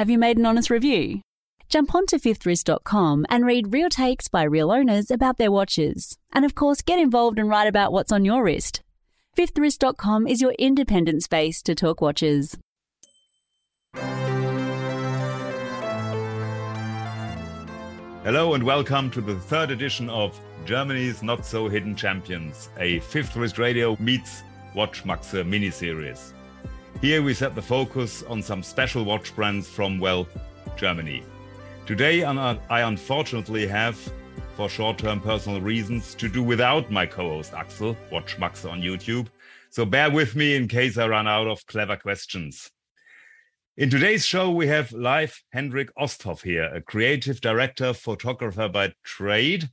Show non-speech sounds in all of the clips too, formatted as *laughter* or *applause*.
Have you made an honest review? Jump onto fifthwrist.com and read real takes by real owners about their watches. And of course, get involved and write about what's on your wrist. Fifthwrist.com is your independent space to talk watches. Hello and welcome to the third edition of Germany's Not So Hidden Champions, a Fifth Wrist Radio meets Watchmaxe uh, mini-series. Here we set the focus on some special watch brands from, well, Germany. Today I unfortunately have, for short-term personal reasons, to do without my co-host Axel, Watchmaxe on YouTube. So bear with me in case I run out of clever questions. In today's show, we have live Hendrik Osthoff here, a creative director, photographer by trade.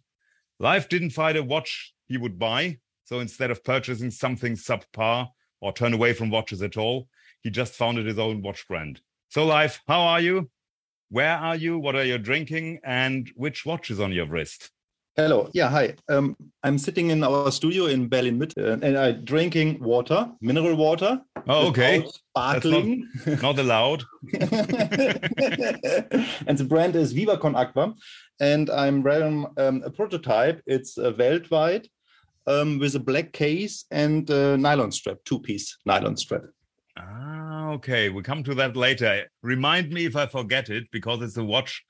Live didn't find a watch he would buy. So instead of purchasing something subpar or turn away from watches at all, he just founded his own watch brand. So, life, how are you? Where are you? What are you drinking? And which watch is on your wrist? Hello. Yeah, hi. Um, I'm sitting in our studio in Berlin Mitte uh, and I'm drinking water, mineral water. Oh, okay. Sparkling. Not, *laughs* not, allowed. *laughs* and the brand is Viva Con Aqua. And I'm wearing um, a prototype. It's uh, Weltweit um, with a black case and a nylon strap, two piece nylon strap. Ah, okay. We'll come to that later. Remind me if I forget it because it's a watch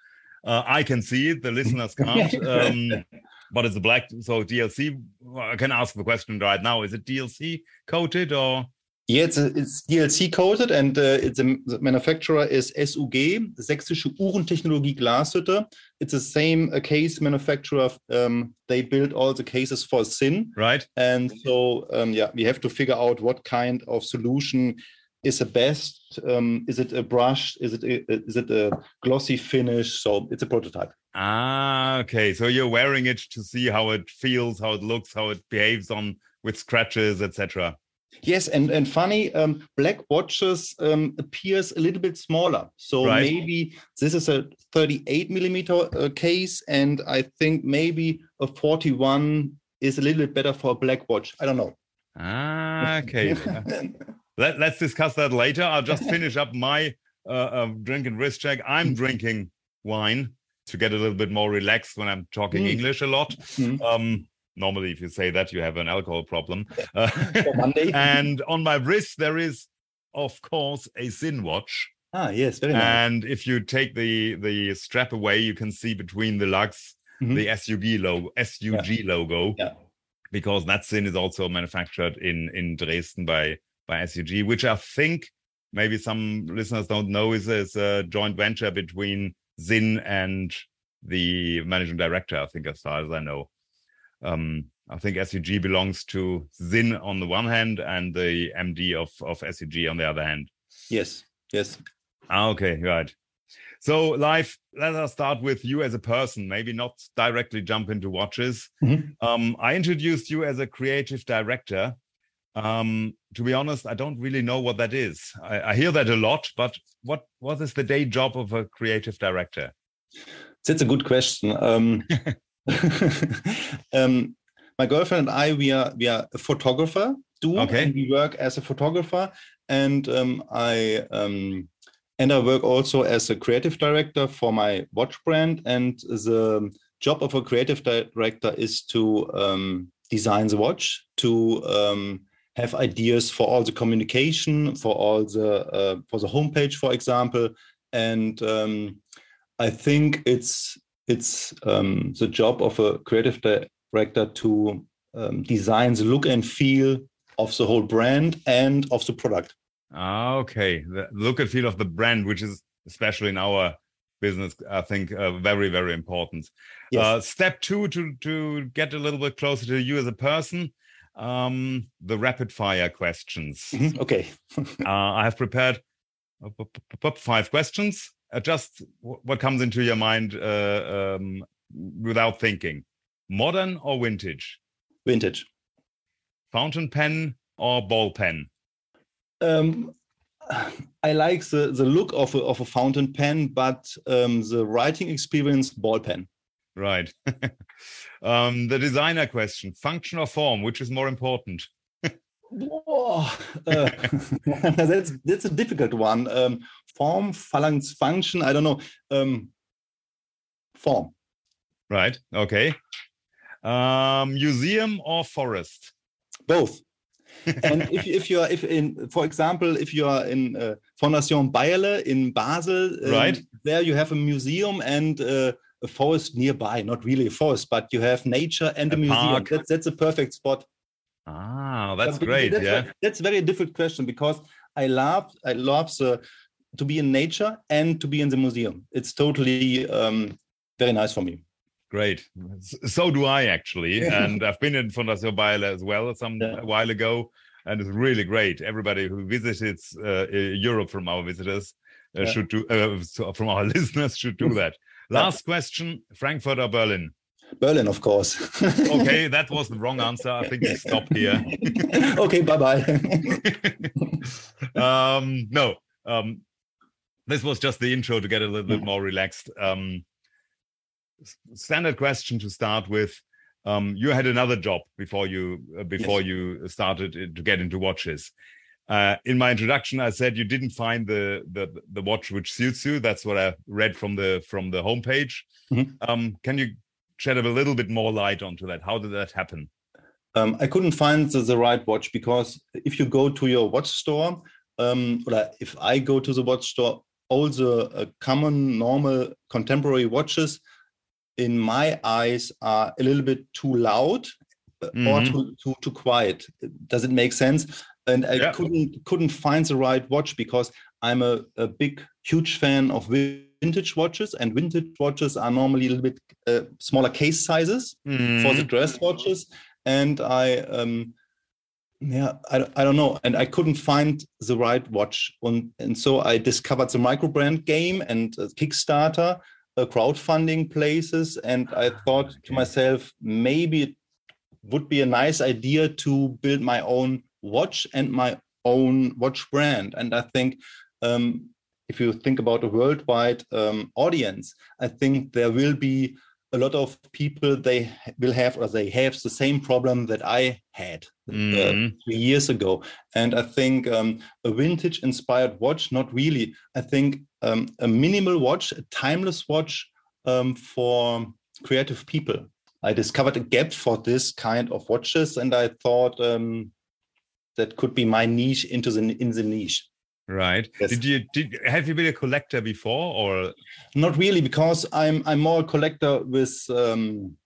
uh, I can see it, the listeners *laughs* can't. Um, but it's a black, so DLC. I can ask the question right now: Is it DLC coated or? Yeah, it's, a, it's DLC coated, and uh, it's a, the manufacturer is SUG, Sächsische Uhrentechnologie Glashütte. It's the same uh, case manufacturer. Um, they build all the cases for Sinn. Right. And so, um, yeah, we have to figure out what kind of solution is the best? Um, is it a brush? Is it a, is it a glossy finish? So it's a prototype. Ah, okay. So you're wearing it to see how it feels, how it looks, how it behaves on with scratches, etc. Yes, and and funny, um, black watches um, appears a little bit smaller. So right. maybe this is a 38 millimeter uh, case, and I think maybe a 41 is a little bit better for a black watch. I don't know. Ah, okay. *laughs* Let, us discuss that later. I'll just *laughs* finish up my uh, uh, drink and wrist check. I'm drinking wine to get a little bit more relaxed when I'm talking mm. English a lot. Mm. Um, normally, if you say that, you have an alcohol problem. *laughs* Uh, *laughs* and on my wrist, there is, of course, a Sinn watch. Ah, yes, very nice. And if you take the the strap away, you can see between the lugs mm-hmm. the SUG logo, SUG yeah. logo. Yeah. Because that Sinn is also manufactured in in Dresden by by SUG, which I think maybe some listeners don't know is, is a joint venture between Sinn and the managing director, I think, as far as I know. Um, I think SUG belongs to Sinn on the one hand and the MD of, of SUG on the other hand. Yes, yes. Ah, okay, right. So, life. let us start with you as a person, maybe not directly jump into watches. Mm-hmm. Um, I introduced you as a creative director um, to be honest, I don't really know what that is. I, I hear that a lot, but what what is the day job of a creative director? That's a good question. Um, *laughs* *laughs* um, my girlfriend and I, we are we are a photographer. Do okay. and we work as a photographer, and um, I um, and I work also as a creative director for my watch brand. And the job of a creative director is to um, design the watch, to um, have ideas for all the communication, for all the uh, for the homepage, for example. And um, I think it's it's um, the job of a creative director to um, design the look and feel of the whole brand and of the product. Ah, okay. The look and feel of the brand, which is especially in our business, I think uh, very very important. Yes. Uh, step two to to get a little bit closer to you as a person um, the rapid fire questions. Mm-hmm. Okay. *laughs* uh, I have prepared uh, five questions. Just what comes into your mind uh, um, without thinking. Modern or vintage? Vintage. Fountain pen or ball pen? Um, I like the, the look of a, of a fountain pen, but um, the writing experience, ball pen. Right. *laughs* um, the designer question: function or form, which is more important? Uh, *laughs* that's that's a difficult one. Um, form, phalanx, function. I don't know. Um, form. Right. Okay. Um, museum or forest? Both. *laughs* and if, if you are if in for example if you are in uh, Fondation Beyeler in Basel, um, right there you have a museum and uh, a forest nearby. Not really a forest, but you have nature and a, a museum. That's that's a perfect spot. Ah, that's great. That's yeah, very, that's very difficult question because I love I love the to be in nature and to be in the museum. It's totally um, very nice for me. Great. So do I actually, *laughs* and I've been in Fondation Beyeler as well some yeah. while ago, and it's really great. Everybody who visits uh, Europe from our visitors uh, yeah. should do uh, from our *laughs* listeners should do that. Last question: Frankfurt or Berlin? Berlin, of course. *laughs* okay, *laughs* that was the wrong answer. I think we stop here. *laughs* okay, bye bye. um, no, um, this was just the intro to get a little bit more relaxed. Um, standard question to start with. Um, you had another job before you uh, before yes. you started to get into watches. Uh, in my introduction, I said you didn't find the, the the watch which suits you. That's what I read from the from the homepage. Mm-hmm. Um, can you shed a little bit more light onto that? How did that happen? Um, I couldn't find the, the, right watch because if you go to your watch store, um, or if I go to the watch store, all the uh, common, normal, contemporary watches, in my eyes, are a little bit too loud mm-hmm. or too, too, too quiet. Does it make sense? And I yeah. couldn't couldn't find the right watch because I'm a, a big, huge fan of vintage watches, and vintage watches are normally a little bit uh, smaller case sizes mm. for the dress watches. And I, um, yeah, I, I don't know, and I couldn't find the right watch, and and so I discovered the micro brand game and uh, Kickstarter, uh, crowdfunding places, and I thought okay. to myself maybe it would be a nice idea to build my own watch and my own watch brand, and I think um, if you think about a worldwide um, audience, I think there will be a lot of people they will have or they have the same problem that I had mm. uh, mm-hmm. three years ago. And I think um, a vintage inspired watch, not really. I think um, a minimal watch, a timeless watch um, for creative people. I discovered a gap for this kind of watches, and I thought um, that could be my niche into the in the niche. Right. Yes. Did you did have you been a collector before or not really because I'm I'm more a collector with um,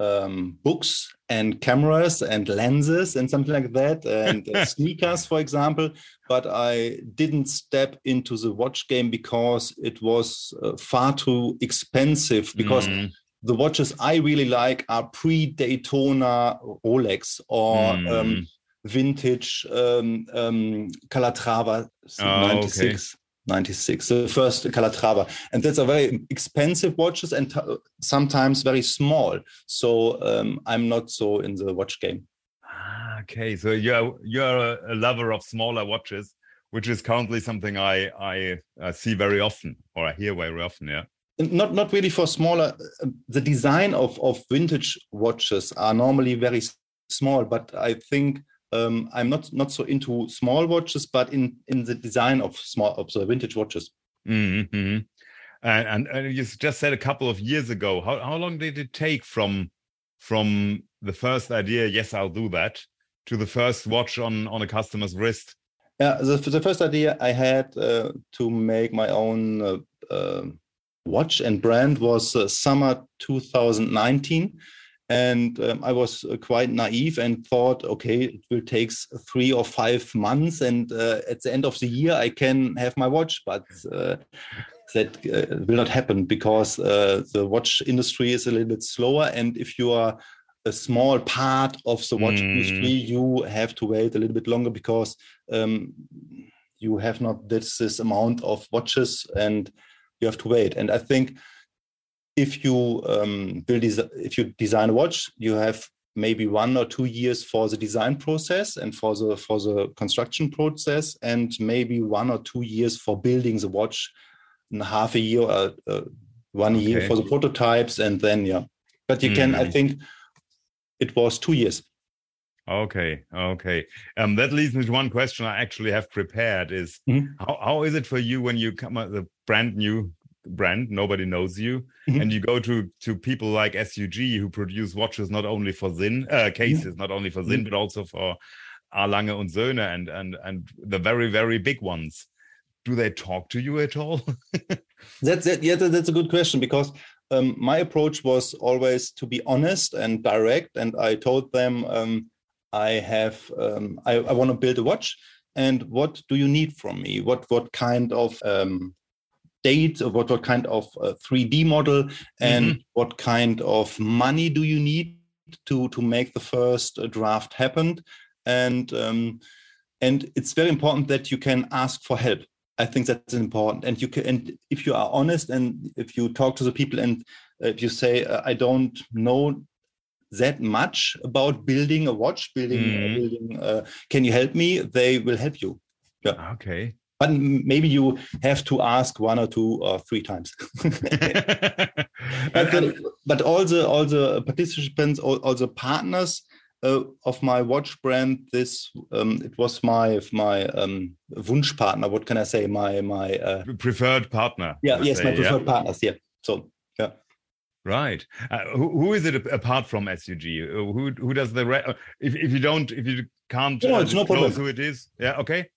um, books and cameras and lenses and something like that and uh, *laughs* sneakers for example but I didn't step into the watch game because it was uh, far too expensive because mm. the watches I really like are pre Daytona Rolex or mm. um, vintage um, um, Calatrava oh, 96. Okay. 96 the first calatrava and that's a very expensive watches and sometimes very small so um, i'm not so in the watch game ah, okay so you're you're a lover of smaller watches which is currently something i i uh, see very often or i hear very often yeah not not really for smaller uh, the design of of vintage watches are normally very small but i think um, I'm not not so into small watches, but in in the design of small of the vintage watches. Mm-hmm. And, and, and you just said a couple of years ago. How how long did it take from from the first idea? Yes, I'll do that to the first watch on on a customer's wrist. Yeah, the, the first idea I had uh, to make my own uh, uh, watch and brand was uh, summer 2019 and um, i was uh, quite naive and thought okay it will take three or five months and uh, at the end of the year i can have my watch. But uh, that uh, will not happen because uh, the watch industry is a little bit slower. And if you are a small part of the watch mm. industry you have to wait a little bit longer because um, you have not this, this amount of watches and you have to wait. And i think if you um, build if you design a watch, you have maybe one or two years for the design process and for the for the construction process, and maybe one or two years for building the watch, and half a year, uh, uh, one okay. year for the prototypes, and then yeah. But you mm. can, I hmm. think, it was two years. Okay, okay. Um, that leads me to one question I actually have prepared: is mm-hmm. how, how is it for you when you come at the brand new brand, nobody knows you, mm-hmm. and you go to to people like SUG who produce watches not only for Sinn uh, cases, mm-hmm. not only for Sinn, mm-hmm. but also for A. Lange und Söhne and and and the very very big ones. Do they talk to you at all? *laughs* that's it. Yeah, that's a good question because um, my approach was always to be honest and direct, and I told them um, I have um, I, I want to build a watch, and what do you need from me? What what kind of um, date or what, what kind of uh, 3D model and mm-hmm. what kind of money do you need to to make the first uh, draft happen? And um, and it's very important that you can ask for help. I think that's important. And you can and if you are honest and if you talk to the people and if you say uh, i don't know that much about building a watch building mm. building uh, can you help me? They will help you. Yeah. Okay but maybe you have to ask one or two or three times. *laughs* *laughs* but, but all the all the participants, all, all the partners uh, of my watch brand, this um, it was my my um, Wunschpartner. What can I say? My my uh, preferred partner. Yeah. Yes, say, my preferred yeah? partners. Yeah. So yeah. Right. Uh, who, who is it apart from SUG? Who who does the re- if if you don't if you can't no, uh, it's no problem. who it is? Yeah. Okay.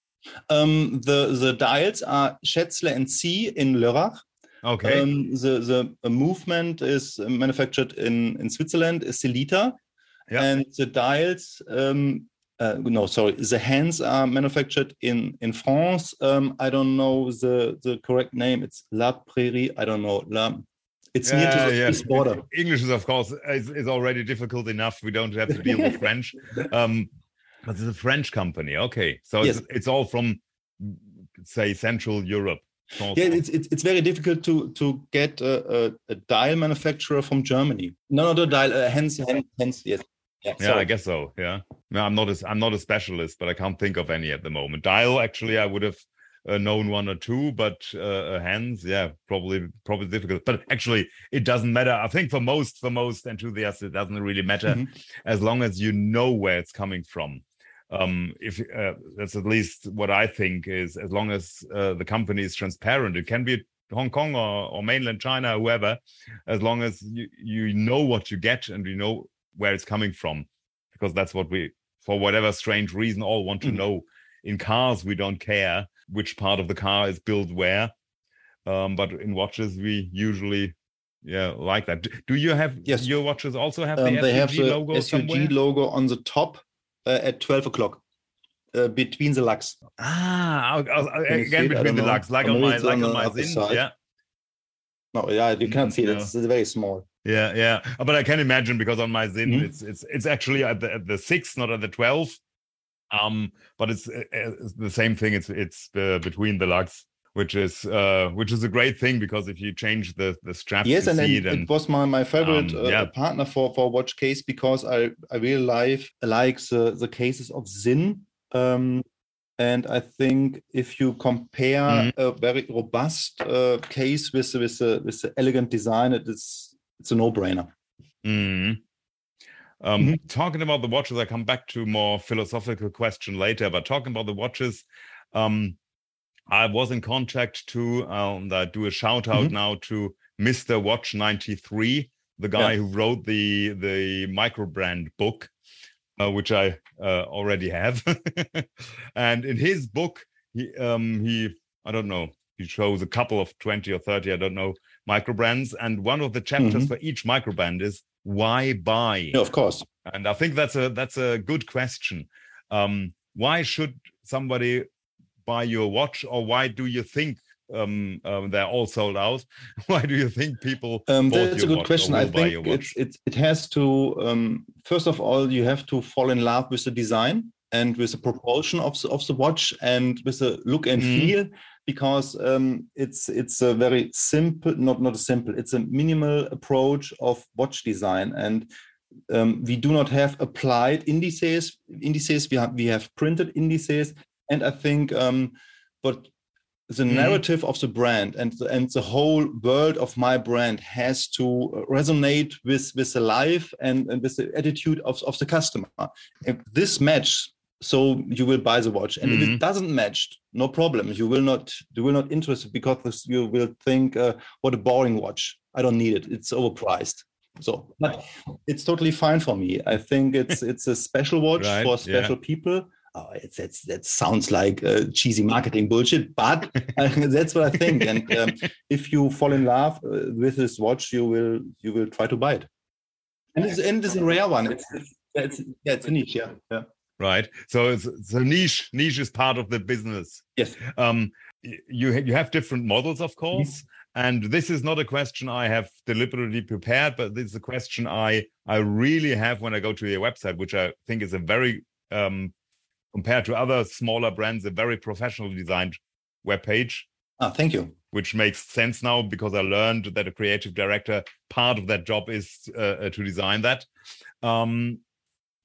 Um, the the dials are Schätzle and C in Lörrach. Okay. Um, the the movement is manufactured in in Switzerland. Is Sellita, yeah. and the dials. Um, uh, no, sorry. The hands are manufactured in in France. Um, I don't know the the correct name. It's La Prairie. I don't know. La. It's near to the yeah. Swiss border. English is, of course, is, is already difficult enough. We don't have to deal with *laughs* French. Um, but it's a French company. Okay, so yes. it's, it's all from say Central Europe. Also. Yeah, it's, it's it's very difficult to to get a, a, a dial manufacturer from Germany. No, no, the dial. Uh, hence, hence, hence, yes. Yeah, yeah, I guess so. Yeah, no, I'm not a I'm not a specialist, but I can't think of any at the moment. Dial, actually, I would have uh, known one or two, but uh, hands, yeah, probably probably difficult. But actually, it doesn't matter. I think for most for most enthusiasts, it doesn't really matter mm-hmm. as long as you know where it's coming from um, if uh, that's at least what I think is as long as uh, the company is transparent, it can be Hong Kong or, or mainland China, whoever, as long as you, you know what you get and you know where it's coming from, because that's what we, for whatever strange reason, all want to mm. know. In cars, we don't care which part of the car is built where, um, but in watches, we usually yeah like that do you have yes your watches also have um, the they have the logo SUG somewhere? logo on the top uh, at 12 o'clock. Uh, between the lugs. Ah, again between the lugs, like on my like on, my Sinn, yeah. No, yeah, you can't see it. It's, it's, very small. Yeah, yeah, but I can imagine because on my Sinn, mm-hmm. it's it's it's actually at the at the six, not at the twelve. Um, but it's, uh, it's the same thing. It's it's uh, between the lugs which is uh, which is a great thing because if you change the the straps, yes, and, it, it, was my my favorite um, yeah. uh, partner for for watch case because I I really like like the the cases of Sinn. Um, and I think if you compare mm-hmm. a very robust uh, case with with a, with the elegant design, it is it's a no brainer. Mm-hmm. Um, mm-hmm. Talking about the watches, I come back to more philosophical question later. But talking about the watches, um, I was in contact to um, I do a shout out mm-hmm. now to Mr. Watch 93, the guy yeah. who wrote the the micro brand book, uh, which I uh, already have. *laughs* and in his book, he um, he I don't know he shows a couple of 20 or 30 I don't know micro brands, and one of the chapters mm-hmm. for each micro brand is why buy. Yeah, of course. And I think that's a that's a good question. Um, why should somebody buy your watch, or why do you think um, um, they're all sold out? *laughs* why do you think people? Um, that's a good question. I think it's, it's, it has to um, first of all you have to fall in love with the design and with the proportion of the, of the watch and with the look and mm. feel because um, it's it's a very simple not not a simple it's a minimal approach of watch design and um, we do not have applied indices indices we have we have printed indices and I think, um, but the mm-hmm. narrative of the brand and the, and the whole world of my brand has to resonate with with the life and, and with the attitude of, of the customer if this match so you will buy the watch and mm-hmm. if it mm-hmm. doesn't match no problem you will not you will not interested because you will think uh, what a boring watch i don't need it it's overpriced so but it's totally fine for me i think it's *laughs* it's a special watch right, for special yeah. people oh, it's, it's, that sounds like uh, cheesy marketing bullshit, but uh, *laughs* that's what I think. And um, if you fall in love uh, with this watch, you will you will try to buy it. And it's, and it's a rare one. It's, it's, it's yeah, it's a niche. Yeah, yeah. Right. So it's, it's a niche. Niche is part of the business. Yes. Um, you you have different models, of course. Mm-hmm. And this is not a question I have deliberately prepared, but this is a question I I really have when I go to your website, which I think is a very um, compared to other smaller brands, a very professionally designed web page. Ah, thank you. Which makes sense now because I learned that a creative director part of that job is uh, uh, to design that. Um,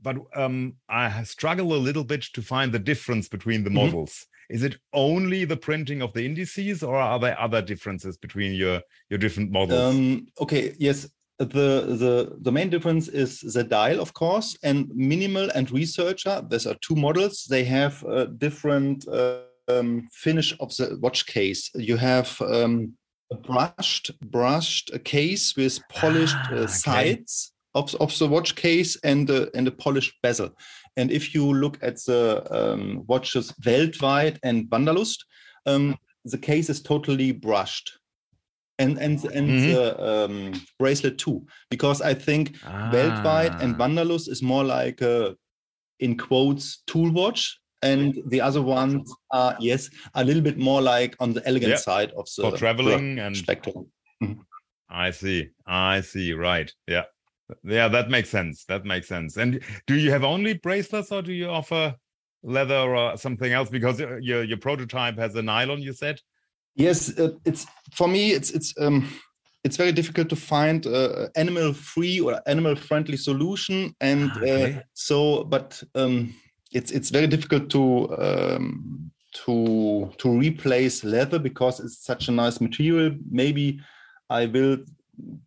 but um, I struggle a little bit to find the difference between the mm-hmm. models. Is it only the printing of the indices, or are there other differences between your your different models? Um, okay, yes, the the the main difference is the dial of course and minimal and researcher these are two models they have a different uh, um, finish of the watch case. You have um, a brushed brushed case with polished uh, ah, okay. sides of, of the watch case and a, and a polished bezel. And if you look at the um, watches Weltweit and Wanderlust um, the case is totally brushed and and and mm-hmm. the um, bracelet too. Because i think ah. weltweit and wanderlust is more like a in quotes tool watch. And the other ones are yes a little bit more like on the elegant side of the for traveling and spectrum. Mm-hmm. i see. I see. Right. Yeah. Yeah that makes sense. That makes sense. And do you have only bracelets or do you offer leather or something else? Because your your prototype has a nylon you said Yes, uh, it's for me. It's it's um, it's very difficult to find uh, animal free or animal friendly solution, and ah, okay. uh, so but um, it's it's very difficult to um, to to replace leather because it's such a nice material. Maybe I will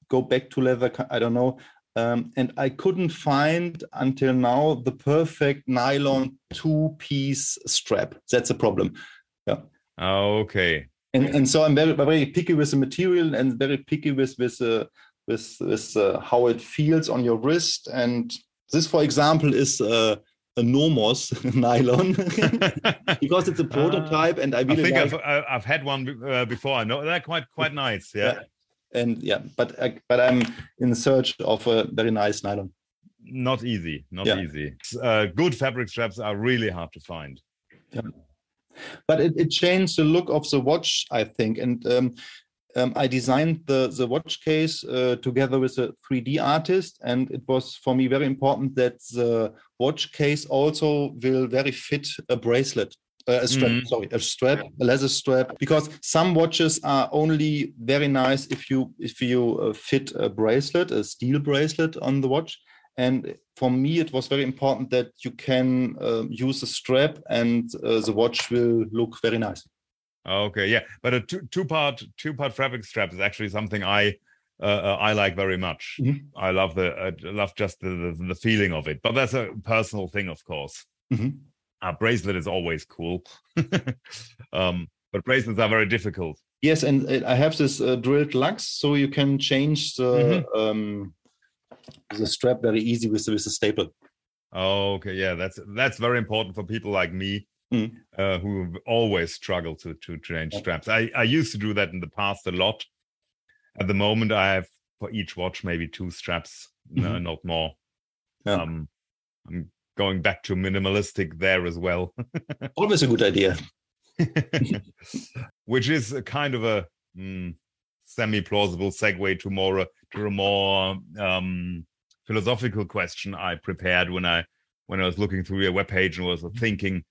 go back to leather. I don't know. Um, and I couldn't find until now the perfect nylon two-piece strap. That's a problem. Yeah. Okay and and so I'm very very picky with the material and very picky with with uh, with, with uh, how it feels on your wrist. And this, for example, is uh, a Nomos *laughs* nylon *laughs* because it's a prototype, and I really I think like... I've I've had one uh, before. I know they're quite quite nice. Yeah. yeah. And yeah, but I, but I'm in search of a very nice nylon. Not easy, not yeah. easy. Uh, good fabric straps are really hard to find. Yeah but it, it changed the look of the watch, I think. And um, um, I designed the, the watch case uh, together with a 3D artist, and it was for me very important that the watch case also will very fit a bracelet. Uh, a strap, mm-hmm. sorry, a strap, a leather strap, because some watches are only very nice if you if you uh, fit a bracelet, a steel bracelet on the watch, and for me, it was very important that you can uh, use a strap and uh, the watch will look very nice. Okay, yeah, but a two, two part two part fabric strap is actually something I uh, uh I like very much. Mm-hmm. I love the I love just the, the, the feeling of it, but that's a personal thing, of course. Mm-hmm. A bracelet is always cool, *laughs* um, but bracelets are very difficult. Yes, and I have this uh, drilled lugs, so you can change the mm-hmm. um, the strap very easy with, with a staple. Oh, okay, yeah, that's that's very important for people like me mm. uh, who always struggle to to change straps. I I used to do that in the past a lot. At the moment, I have for each watch maybe two straps, mm-hmm. no, not more. Yeah. Um, I'm going back to minimalistic there as well. *laughs* Always a good idea. *laughs* Which is a kind of a mm, semi-plausible segue to more to a more um, philosophical question I prepared when I when I was looking through your webpage and was thinking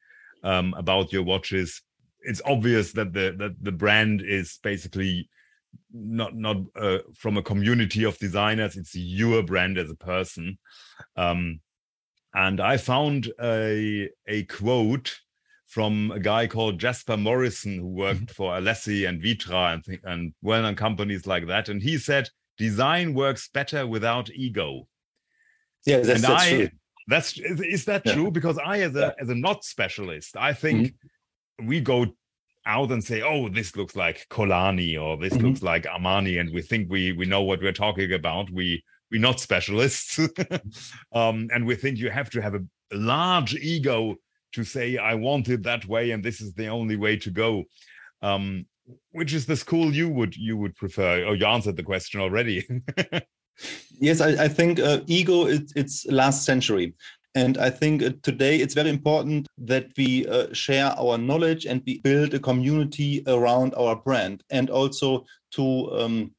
um, about your watches. It's obvious that the that the brand is basically not not uh, from a community of designers. It's your brand as a person. Um, and I found a a quote from a guy called Jasper Morrison, who worked Mm-hmm. for Alessi and Vitra and, th- and well-known companies like that. And he said, design works better without ego. Yeah, that's, and that's I, true. That's is, that Yeah. true? Because I, as a Yeah. as a not specialist, I think we go out and say, "Oh, this looks like Colani or this Mhm. looks like Armani," and we think we we know what we're talking about. We we're not specialists, *laughs* um, and we think you have to have a large ego to say, "I want it that way, and this is the only way to go." Um, which is the school you would you would prefer? Oh, you answered the question already. *laughs* Yes, I, I think uh, ego it, it's last century. And I think uh, today it's very important that we uh, share our knowledge and we build a community around our brand and also to um,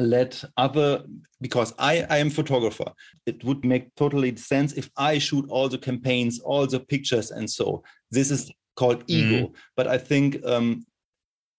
let other because I, I am photographer. It would make totally sense if i shoot all the campaigns all the pictures and so. This is called ego. But i think um,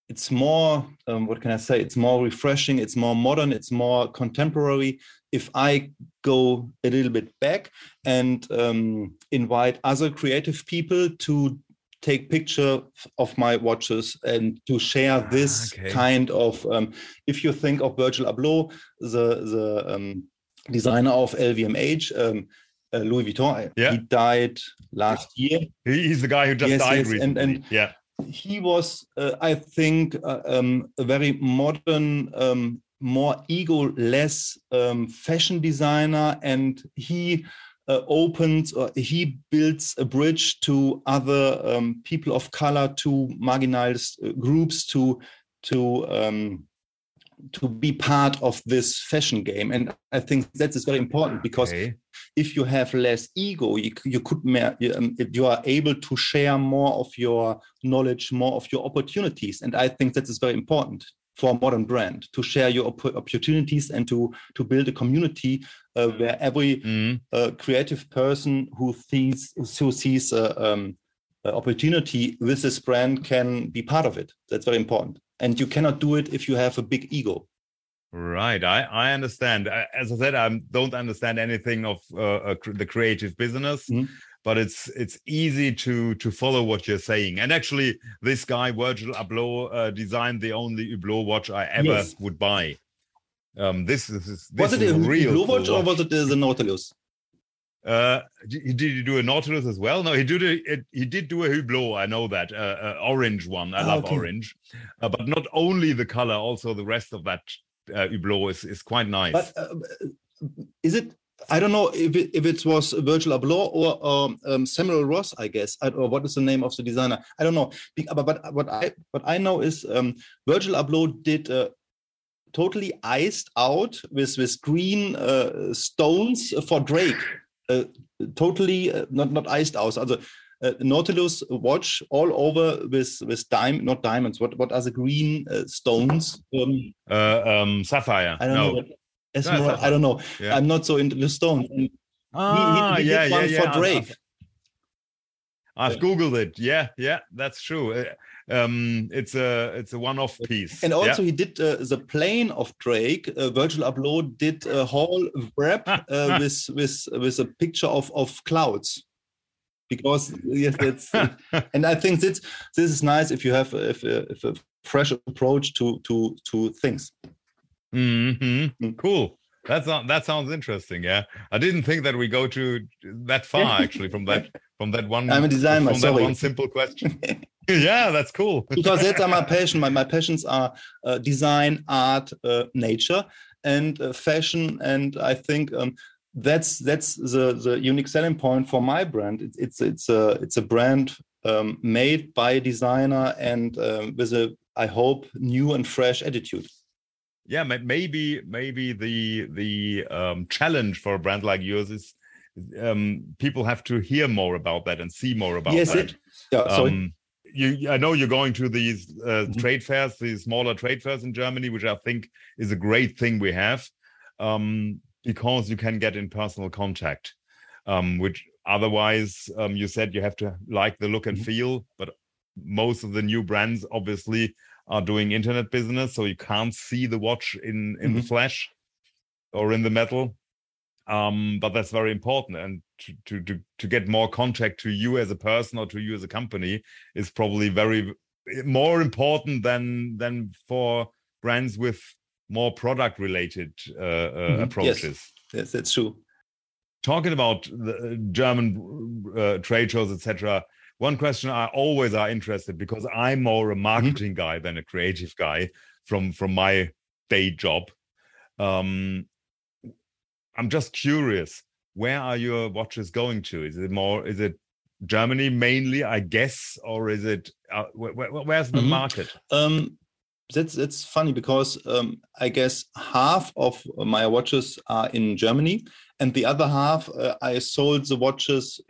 it's more um, what can i say? It's more refreshing it's more modern it's more contemporary. If i go a little bit back and um, invite other creative people to take picture of my watches and to share this okay. kind of um, if you think of virgil abloh the the um, designer of lvmh um, uh, louis vuitton Yeah. he died last year He's the guy who just Yes, died yes, recently. and- and- yeah. he was, uh, I think, uh, um, a very modern, um, more ego-less um, fashion designer, and he uh, opens or he builds a bridge to other um, people of color, to marginalized uh, groups, to to um, to be part of this fashion game. And I think that is very important because Okay. if you have less ego, you, you could you, um, you are able to share more of your knowledge, more of your opportunities, and I think that is very important for a modern brand to share your opp- opportunities and to to build a community uh, where every Mhm. uh, creative person who sees who sees uh, um, opportunity with this brand can be part of it. That's very important, and you cannot do it if you have a big ego. Right, I I understand. As I said, I don't understand anything of uh, the creative business, Mhm. but it's it's easy to to follow what you're saying. And actually, this guy Virgil Abloh uh, designed the only Hublot watch I ever Yes. would buy. Um, this is this was it is a Hublot Watch or was it uh, the Nautilus? Uh, did, did he do a Nautilus as well? No, he did a, it, he did do a Hublot. I know that uh, uh, orange one. I Ah, love okay. orange, uh, but not only the color, also the rest of that uh, Hublot is is quite nice. But uh, is it? I don't know if it, if it was Virgil Abloh or um, um, Samuel Ross. I guess, I, or what is the name of the designer? I don't know. But, but what I what I know is um, Virgil Abloh did uh, totally iced out with with green uh, stones for Drake. Uh, totally uh, not not iced out. Also, uh, Nautilus watch all over with with dime not diamonds. What what are the green uh, stones? Um, uh, um, Sapphire. I don't no. know. What, it's Esmeralda, not- I don't know. Yeah. I'm not so into the stones. And Ah, he, he yeah, yeah, one yeah. for I've- Drake. I've, I've googled it. Yeah, yeah, that's true. Um, it's a it's a one-off piece. And Yeah. also, he did uh, the plane of Drake. Uh, Virgil Abloh did a whole wrap *laughs* uh, with with with a picture of of clouds, because yes, that's *laughs* and I think this this is nice if you have if a, if a fresh approach to to to things. Mhm. Mm. Cool. That's not, that sounds interesting. Yeah, I didn't think that we go to that far *laughs* actually from that from that one. I'm a designer, From that sorry. one simple question. *laughs* yeah, that's cool. because that's my passion. My, my passions are uh, design, art, uh, nature, and uh, fashion. And I think um, that's that's the the unique selling point for my brand. It's it's it's a it's a brand um, made by a designer and um, with a I hope new and fresh attitude. yeah maybe maybe the the um, challenge for a brand like yours is um, people have to hear more about that and see more about yes, that it, yeah. Um, you i know you're going to these uh, Mhm. trade fairs these smaller trade fairs in germany which i think is a great thing we have um, because you can get in personal contact um, which otherwise um, you said you have to like the look and Mhm. feel but most of the new brands obviously are doing internet business so you can't see the watch in in the Mhm. flesh or in the metal um, but that's very important and to, to to to get more contact to you as a person or to you as a company is probably very more important than than for brands with more product related uh, uh, mm-hmm. approaches yes. yes that's true talking about the uh, german uh, trade shows etc one question i always are interested because i'm more a mm-hmm. marketing mm-hmm. guy than a creative guy from from my day job um, I'm just curious, where are your watches going to? Is it more? Is it Germany mainly, I guess, or is it? Uh, where, where's the mm-hmm. market? Um, that's that's funny because um, I guess half of my watches are in Germany, and the other half uh, I sold the watches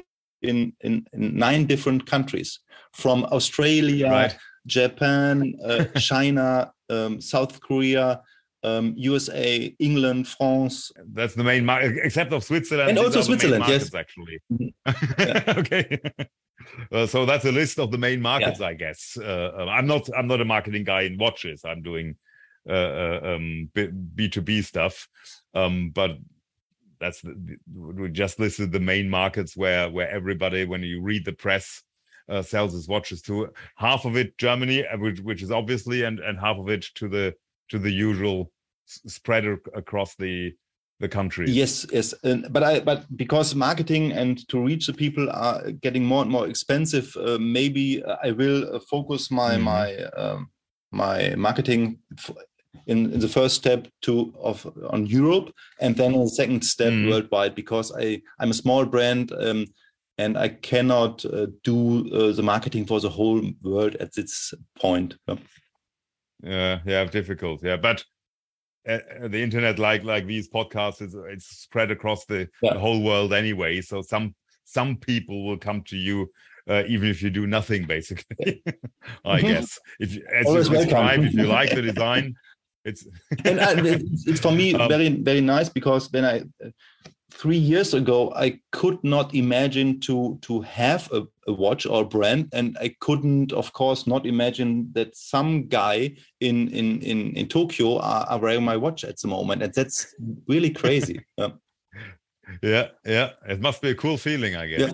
in, in, in nine different countries, from Australia, right. Japan, uh, China, *laughs* um, South Korea, um, USA, England, France. That's the main market, except of Switzerland. And also Switzerland, yes. Actually. Mm-hmm. *laughs* okay. Uh, so that's a list of the main markets, yeah. I guess. Uh, um, I'm not. I'm not a marketing guy in watches. I'm doing uh, uh um, B two B stuff, um, but that's the, we just listed the main markets where where everybody, when you read the press, uh, sells his watches to. Half of it Germany, which, which is obviously, and and half of it to the to the usual spread across the the country yes yes and, but i but because marketing and to reach the people are getting more and more expensive uh, maybe i will uh, focus my mm. my um, my marketing in, in, the first step to of on europe and then on the second step mm. worldwide because i i'm a small brand um, and i cannot uh, do uh, the marketing for the whole world at this point yeah yeah yeah difficult yeah but uh, uh, the internet like like these podcasts is it's spread across the, yeah. the, whole world anyway so some some people will come to you uh, even if you do nothing basically *laughs* i mm-hmm. guess if as Always you describe if you like the *laughs* design it's and uh, it's for me *laughs* um, very very nice because when i three years ago i could not imagine to to have a, a, watch or brand. And i couldn't of course not imagine that some guy in in in, in tokyo are, are wearing my watch at the moment. And that's really crazy. Yeah. *laughs* yeah. Yeah it must be a cool feeling i guess. yeah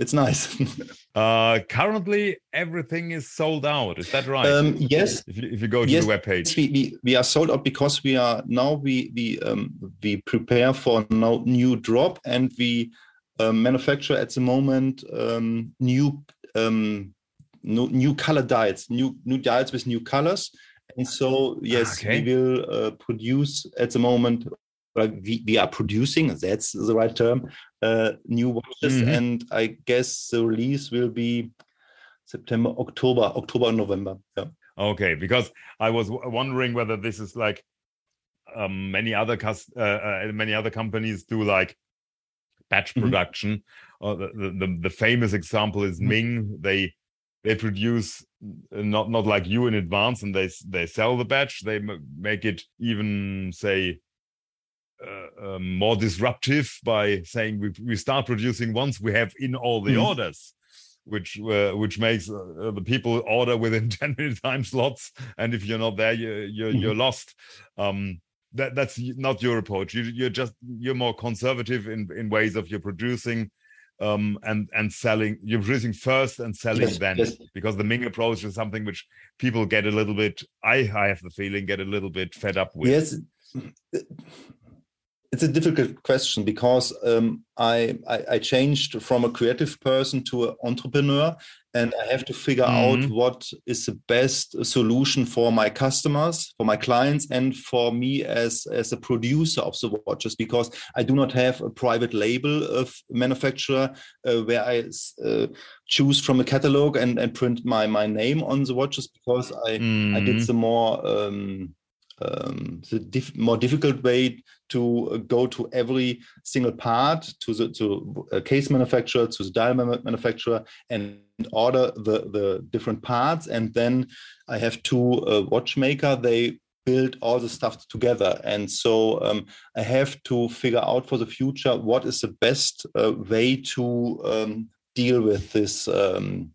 it's nice. *laughs* uh, currently, everything is sold out. Is that right? Um, yes. If you, if you go to yes, the webpage, we, we, we are sold out because we are now we we um, we prepare for no new drop and we um, manufacture at the moment um, new um, new, new color dials, new new dials with new colors. And so yes, okay. we will uh, produce at the moment we, we are producing that's the right term uh, new watches mm-hmm. and i guess the release will be september october october november yeah okay because i was wondering whether this is like um, many other cus- uh, uh, many other companies do like batch mm-hmm. production uh, the, the, the famous example is mm-hmm. ming they they produce uh, not not like you in advance and they they sell the batch they m- make it even say uh, um, more disruptive by saying we, we start producing once we have in all the mm. orders which uh, which makes uh, the people order within *laughs* 10 minute time slots and if you're not there you, you're mm. you're lost um, that that's not your approach you, you're just you're more conservative in in ways of you're producing um, and and selling you're producing first and selling yes, then yes. because the ming approach is something which people get a little bit i i have the feeling get a little bit fed up with yes it's a difficult question because um, I, I, I changed from a creative person to an entrepreneur, and I have to figure mm-hmm. out what is the best solution for my customers, for my clients, and for me as as a producer of the watches. Because I do not have a private label of manufacturer uh, where I uh, choose from a catalog and, and print my my name on the watches. Because I mm-hmm. I did mm-hmm. more um, um, the diff more difficult way to uh, go to every single part to the to a case manufacturer to the dial manufacturer and order the the different parts. And then i have two uh, watchmaker. They build all the stuff together. And so um, i have to figure out for the future what is the best uh, way to um, deal with this um,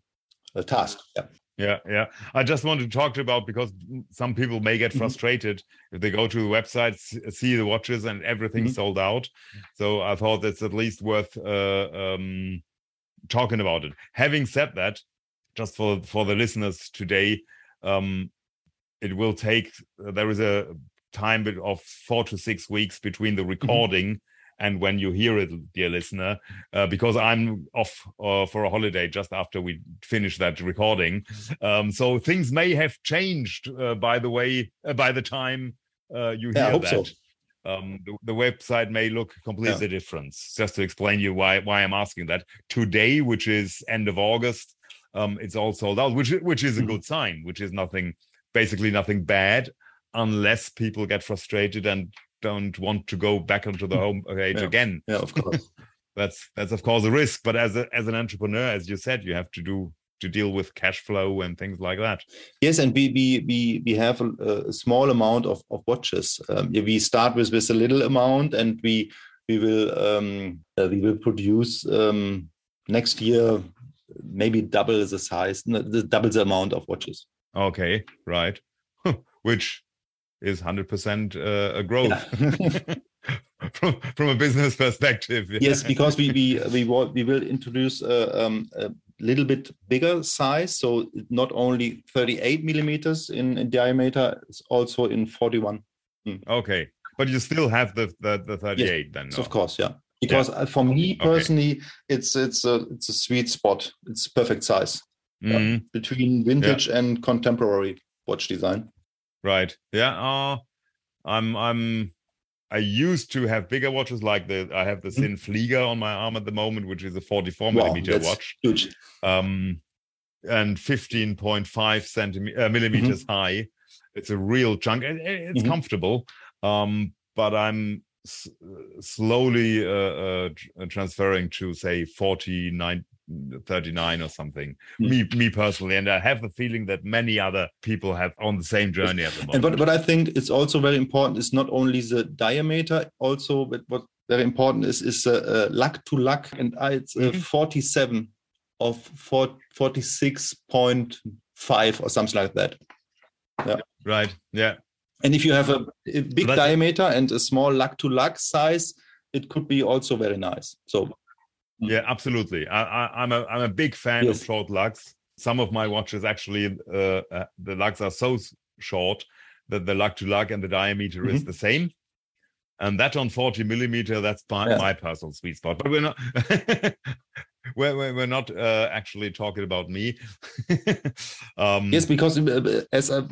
uh, task. Yeah Yeah, yeah. I just want to talk to about because some people may get mm-hmm. frustrated mm-hmm. if they go to the website, see the watches, and everything's mm-hmm. sold out. So I thought it's at least worth uh, um, talking about it. Having said that, just for for the listeners today, um, it will take. There is a time of four to six weeks between the mm-hmm. recording. Mm-hmm and when you hear it, dear listener, uh, because I'm off uh, for a holiday just after we finish that recording. Um, so things may have changed, uh, by the way, uh, by the time uh, you hear yeah, that. So. Um, the, the, website may look completely yeah. different. Just to explain you why why I'm asking that. Today, which is end of August, um, it's all sold out, which which is a mm-hmm. good sign, which is nothing, basically nothing bad, unless people get frustrated and don't want to go back onto the home *laughs* page yeah. again. Yeah, of course. *laughs* that's that's of course a risk, but as a, as an entrepreneur, as you said, you have to do to deal with cash flow and things like that. Yes, and we we we, we have a, a small amount of, of watches. Um, we start with with a little amount, and we we will um, uh, we will produce um, next year maybe double the size, double the amount of watches. Okay, right. *laughs* Which is 100% uh, a growth yeah. *laughs* from, from a business perspective. Yes, because we we we, will, we will introduce a, um, a, little bit bigger size, so not only 38 millimeters in, in diameter, it's also in 41. Mm. Okay, but you still have the the, the 38 yes, then. No? Of course, yeah. Because yeah. Uh, for me personally, okay. it's it's a it's a sweet spot. It's perfect size mm-hmm. between vintage yeah. and contemporary watch design. Right. Yeah. Uh, I'm. I'm. I used to have bigger watches like the. I have the mm-hmm. Sinn Flieger on my arm at the moment, which is a 44 wow, millimeter watch. Huge. Um, and 15.5 centimeters uh, millimeters mm-hmm. high. It's a real chunk. It, it's mm-hmm. comfortable. Um, but I'm s- slowly uh, uh, transferring to say 49 39 or something mm. me me personally and i have the feeling that many other people have on the same journey at the moment and what, what i think it's also very important is not only the diameter also but what very important is is uh, uh, lug to luck and uh, it's uh, mm-hmm. 47 of 46.5 or something like that yeah right yeah and if you have a, a big diameter and a small luck to luck size it could be also very nice so Mm. Yeah, absolutely. I, am a I'm a big fan yes. of short lugs. Some of my watches actually, uh, uh, the lugs are so short that the lug to lug and the diameter mm-hmm. is the same. And that on 40 millimeter, that's my, my personal sweet spot. But we're not *laughs* we're, we're not uh, actually talking about me. *laughs* um, yes, because uh, as a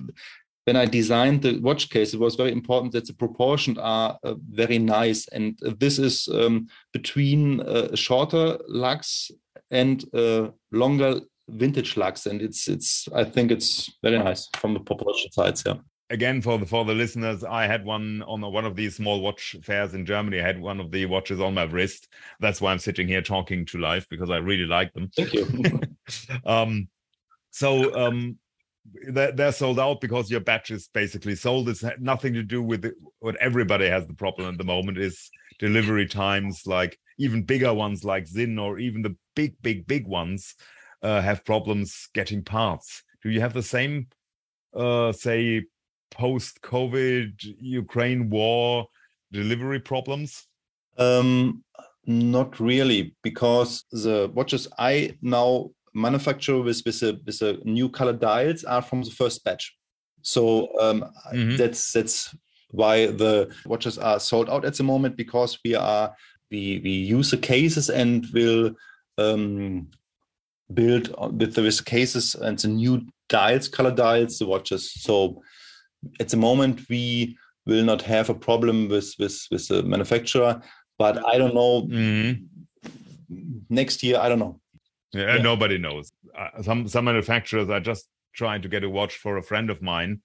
when I designed the watch case, it was very important that the proportions are uh, very nice. And uh, this is um, between uh, shorter lugs and uh, longer vintage lugs. And it's, it's, I think it's very nice from the proportion sides. Yeah. Again, for the for the listeners, I had one on one of these small watch fairs in Germany. I had one of the watches on my wrist. That's why I'm sitting here talking to life because I really like them. Thank you. *laughs* um, so um, they're, they're sold out because your batch is basically sold. It's nothing to do with it. what everybody has the problem at the moment is delivery times, like even bigger ones like Sinn or even the big, big, big ones uh, have problems getting parts. Do you have the same, uh, say, post COVID Ukraine war delivery problems? Um, not really, because the watches I now manufacturer with with a, with a new color dials are from the first batch. So um, mm-hmm. that's that's why the watches are sold out at the moment because we are we we use the cases and will um, build with the with cases and the new dials, color dials, the watches. So at the moment we will not have a problem with with with the manufacturer, but I don't know. Mm-hmm. Next year, I don't know. Yeah, yeah. nobody knows. Uh, some some manufacturers are just trying to get a watch for a friend of mine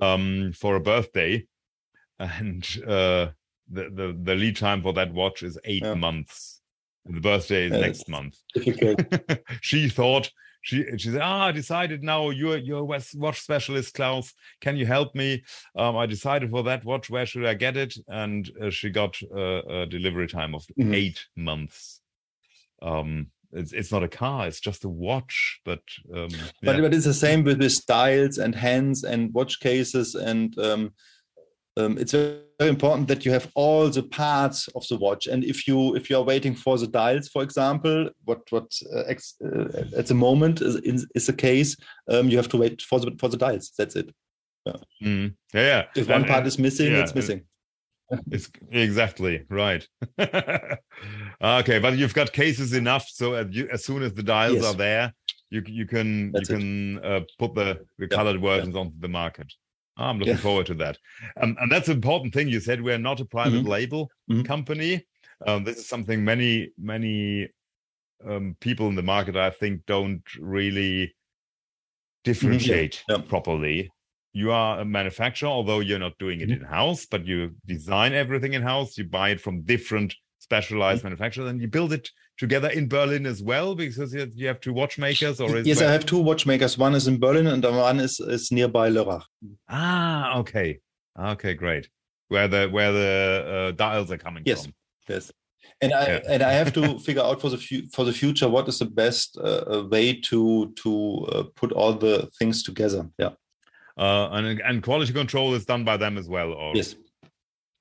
um, for a birthday, *laughs* and uh, the, the the lead time for that watch is eight yeah. months. The birthday is yeah, next month. *laughs* she thought she she said, "Ah, I decided now. You're you're a watch specialist, Klaus. Can you help me? Um, I decided for that watch. Where should I get it?" And uh, she got uh, a delivery time of mm-hmm. eight months. Um, it's it's not a car it's just a watch but um but, yeah. but it's the same with, with dials and hands and watch cases and um, um, it's very important that you have all the parts of the watch and if you if you are waiting for the dials for example what what uh, ex, uh, at the moment is, is the case um, you have to wait for the for the dials that's it yeah mm. yeah, yeah. if one and, part is missing yeah. it's missing it's exactly right *laughs* okay but you've got cases enough so as, you, as soon as the dials yes. are there you you can That's you can uh, put the the colored versions onto the market oh, i'm looking yeah. forward to that um, and that's an important thing you said we're not a private mm-hmm. label mm-hmm. company um, this is something many many um, people in the market i think don't really differentiate mm-hmm. yeah. properly you are a manufacturer, although you're not doing it mm-hmm. in house, but you design everything in house. You buy it from different specialized mm-hmm. manufacturers, and you build it together in Berlin as well, because you have two watchmakers. Or yes, I have two watchmakers. One is in Berlin, and the one is is nearby Lörrach. Ah, okay, okay, great. Where the where the uh, dials are coming yes. from? Yes, and I yeah. and I have to *laughs* figure out for the fu- for the future what is the best uh way to to uh, put all the things together. Yeah. Uh, and and quality control is done by them as well. Or yes.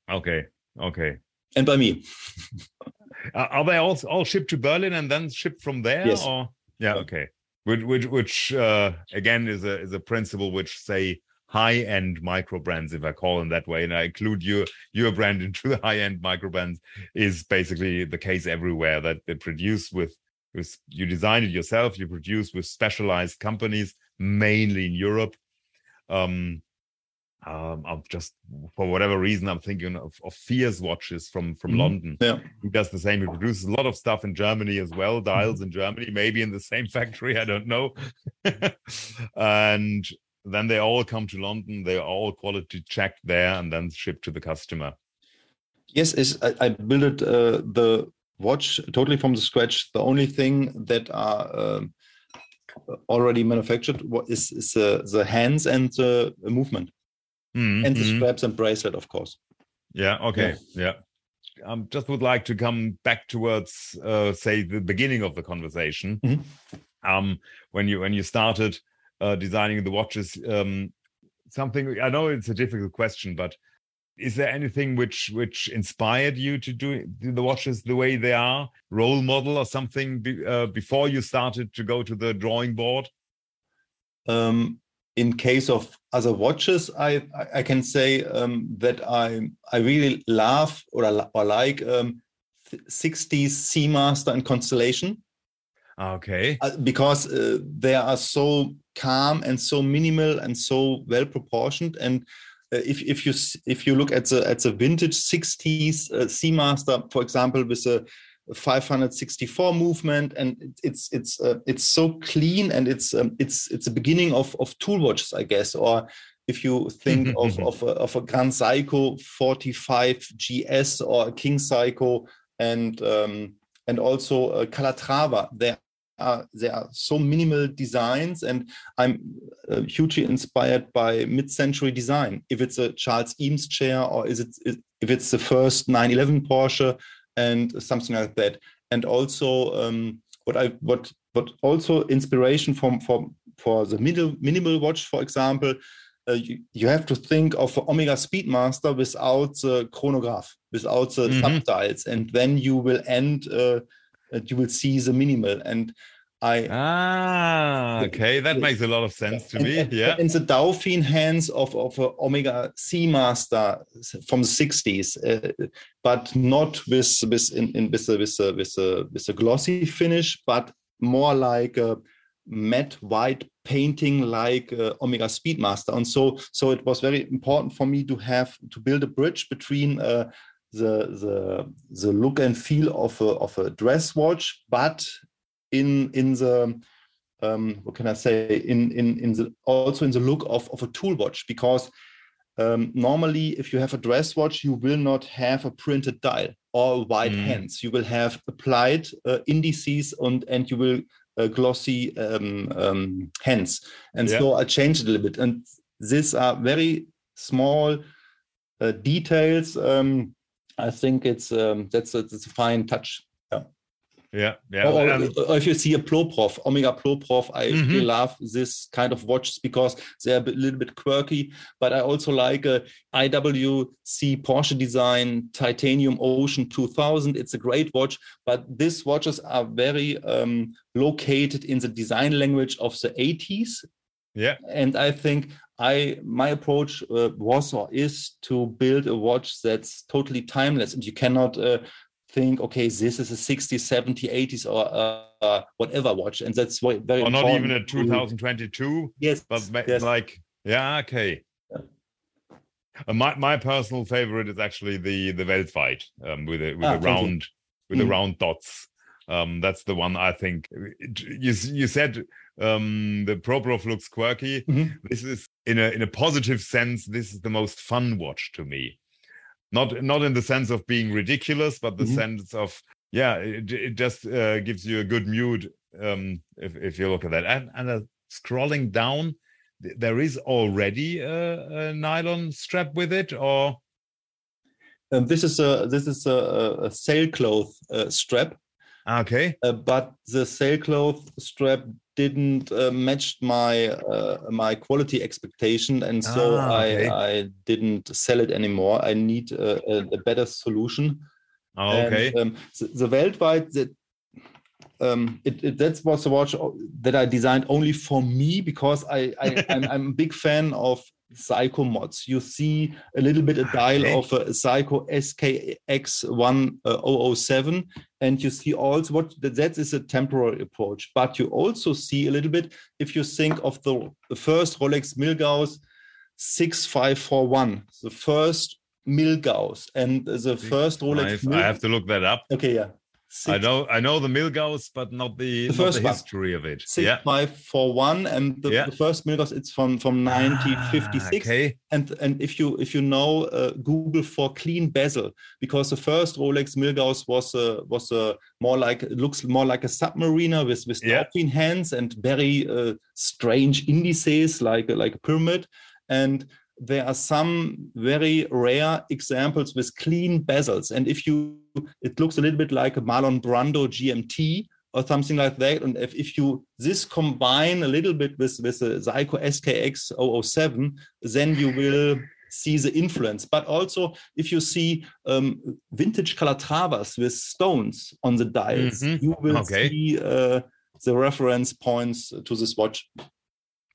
Okay. Okay. And by me. *laughs* Are they all all shipped to Berlin and then shipped from there? Yes. Or yeah. Okay. Which which which uh, again is a is a principle which say high end micro brands, if I call them that way, and I include your your brand *laughs* into the high end micro brands, is basically the case everywhere that they produce with with you design it yourself, you produce with specialized companies, mainly in Europe, um, um, I'm just for whatever reason I'm thinking of, of Fierce watches from from mm-hmm. London. Yeah, he does the same. He produces a lot of stuff in Germany as well, dials mm-hmm. in Germany, maybe in the same *laughs* factory. I don't know. *laughs* and then they all come to London. They're all quality checked there and then shipped to the customer. Yes, is I, I built uh, the watch totally from the scratch. The only thing that are um, already manufactured what is, is the, the hands and the movement mm-hmm. and the straps and bracelet of course yeah okay yeah, yeah. um just would like to come back towards uh say the beginning of the conversation mm-hmm. um when you when you started uh designing the watches um something i know it's a difficult question but is there anything which which inspired you to do, do the watches the way they are? Role model or something be, uh, before you started to go to the drawing board? Um, in case of other watches i i can say um, that i i really love or, or like um, 60s seamaster and constellation. Okay. Uh, because uh, they are so calm and so minimal and so well proportioned and if if you if you look at the at the vintage 60s uh, Seamaster, for example, with a 564 movement, and it's it's uh, it's so clean and it's um, it's it's a beginning of of tool watches, I guess, or if you think of of a, of a Grand Seiko 45 GS or a King Seiko and um, and also a Calatrava, they are there are so minimal designs and i'm uh, hugely inspired by mid-century design. If it's a charles eames chair or is it if it's the first 911 porsche and something like that. And also um, what i what what also inspiration from for for the middle minimal watch for example uh, you, you have to think of Omega Speedmaster without the chronograph, without the mm-hmm. subdials, and then you will end uh, you will see the minimal. And I ah okay, that makes a lot of sense to and, me. Yeah, in the Dauphin hands of of a Omega Seamaster from the sixties, uh, but not with with in, in with a, with a, with a with a glossy finish, but more like a matte white painting like uh, Omega Speedmaster. And so so it was very important for me to have to build a bridge between. Uh, the the the look and feel of a of a dress watch, but in in the um, what can I say in in in the also in the look of of a tool watch because um, normally if you have a dress watch you will not have a printed dial or white mm. hands you will have applied uh, indices and and you will uh, glossy um, um, hands and yeah. so I changed it a little bit and these are very small uh, details um, I think it's um, that's a, that's a fine touch Yeah, yeah. Or, um, or, if you see a Prof, Omega Prof, I mm-hmm. really love this kind of watches because they're a bit, little bit quirky. But I also like a IWC Porsche design Titanium Ocean 2000. It's a great watch, but these watches are very um, located in the design language of the 80s. Yeah, and I think I my approach uh, was or is to build a watch that's totally timeless, and you cannot uh, think, okay, this is a 60s, 70s, 80s, or uh, whatever watch, and that's very, very or not even a 2022. Yes, but yes. like, yeah, okay. Yeah. Uh, my my personal favorite is actually the the Weltweit um, with a with ah, a round with mm. the round dots. Um, that's the one I think. You you said um, the Ploprof looks quirky. Mm-hmm. This is in a in a positive sense. This is the most fun watch to me not not in the sense of being ridiculous but the mm-hmm. sense of yeah it, it just uh, gives you a good mood um, if, if you look at that and, and uh, scrolling down there is already a, a nylon strap with it or um, this is a this is a, a sailcloth uh, strap okay uh, but the sailcloth strap didn't uh, match my uh, my quality expectation, and so ah, okay. I I didn't sell it anymore. I need a, a, a better solution. Oh, okay. And, um, the, the Weltweit that um, it, it, that was a watch that I designed only for me because I, I I'm, I'm, a big fan of Seiko mods. You see a little bit a ah, dial okay. of a Seiko SKX1007, uh, and you see also what that is a temporary approach. But you also see a little bit if you think of the, the first Rolex Milgauss 6541, the first Milgauss, and the first Rolex. Mil- I have to look that up. Okay, yeah. Six, I know I know the Milgauss, but not the, the first the history of it. Six yeah. five four one, and the, yeah. the first Milgauss it's from from 1956. Ah, okay. And and if you if you know uh, Google for clean bezel, because the first Rolex Milgauss was a was a more like looks more like a submariner with with yeah. dolphin hands and very uh, strange indices like like a pyramid and there are some very rare examples with clean bezels. And if you, it looks a little bit like a Marlon Brando GMT or something like that. And if, if you this combine a little bit with, with the Seiko SKX 007, then you will *laughs* see the influence. But also, if you see um, vintage Calatravas with stones on the dials, mm-hmm. you will okay. see uh, the reference points to this watch.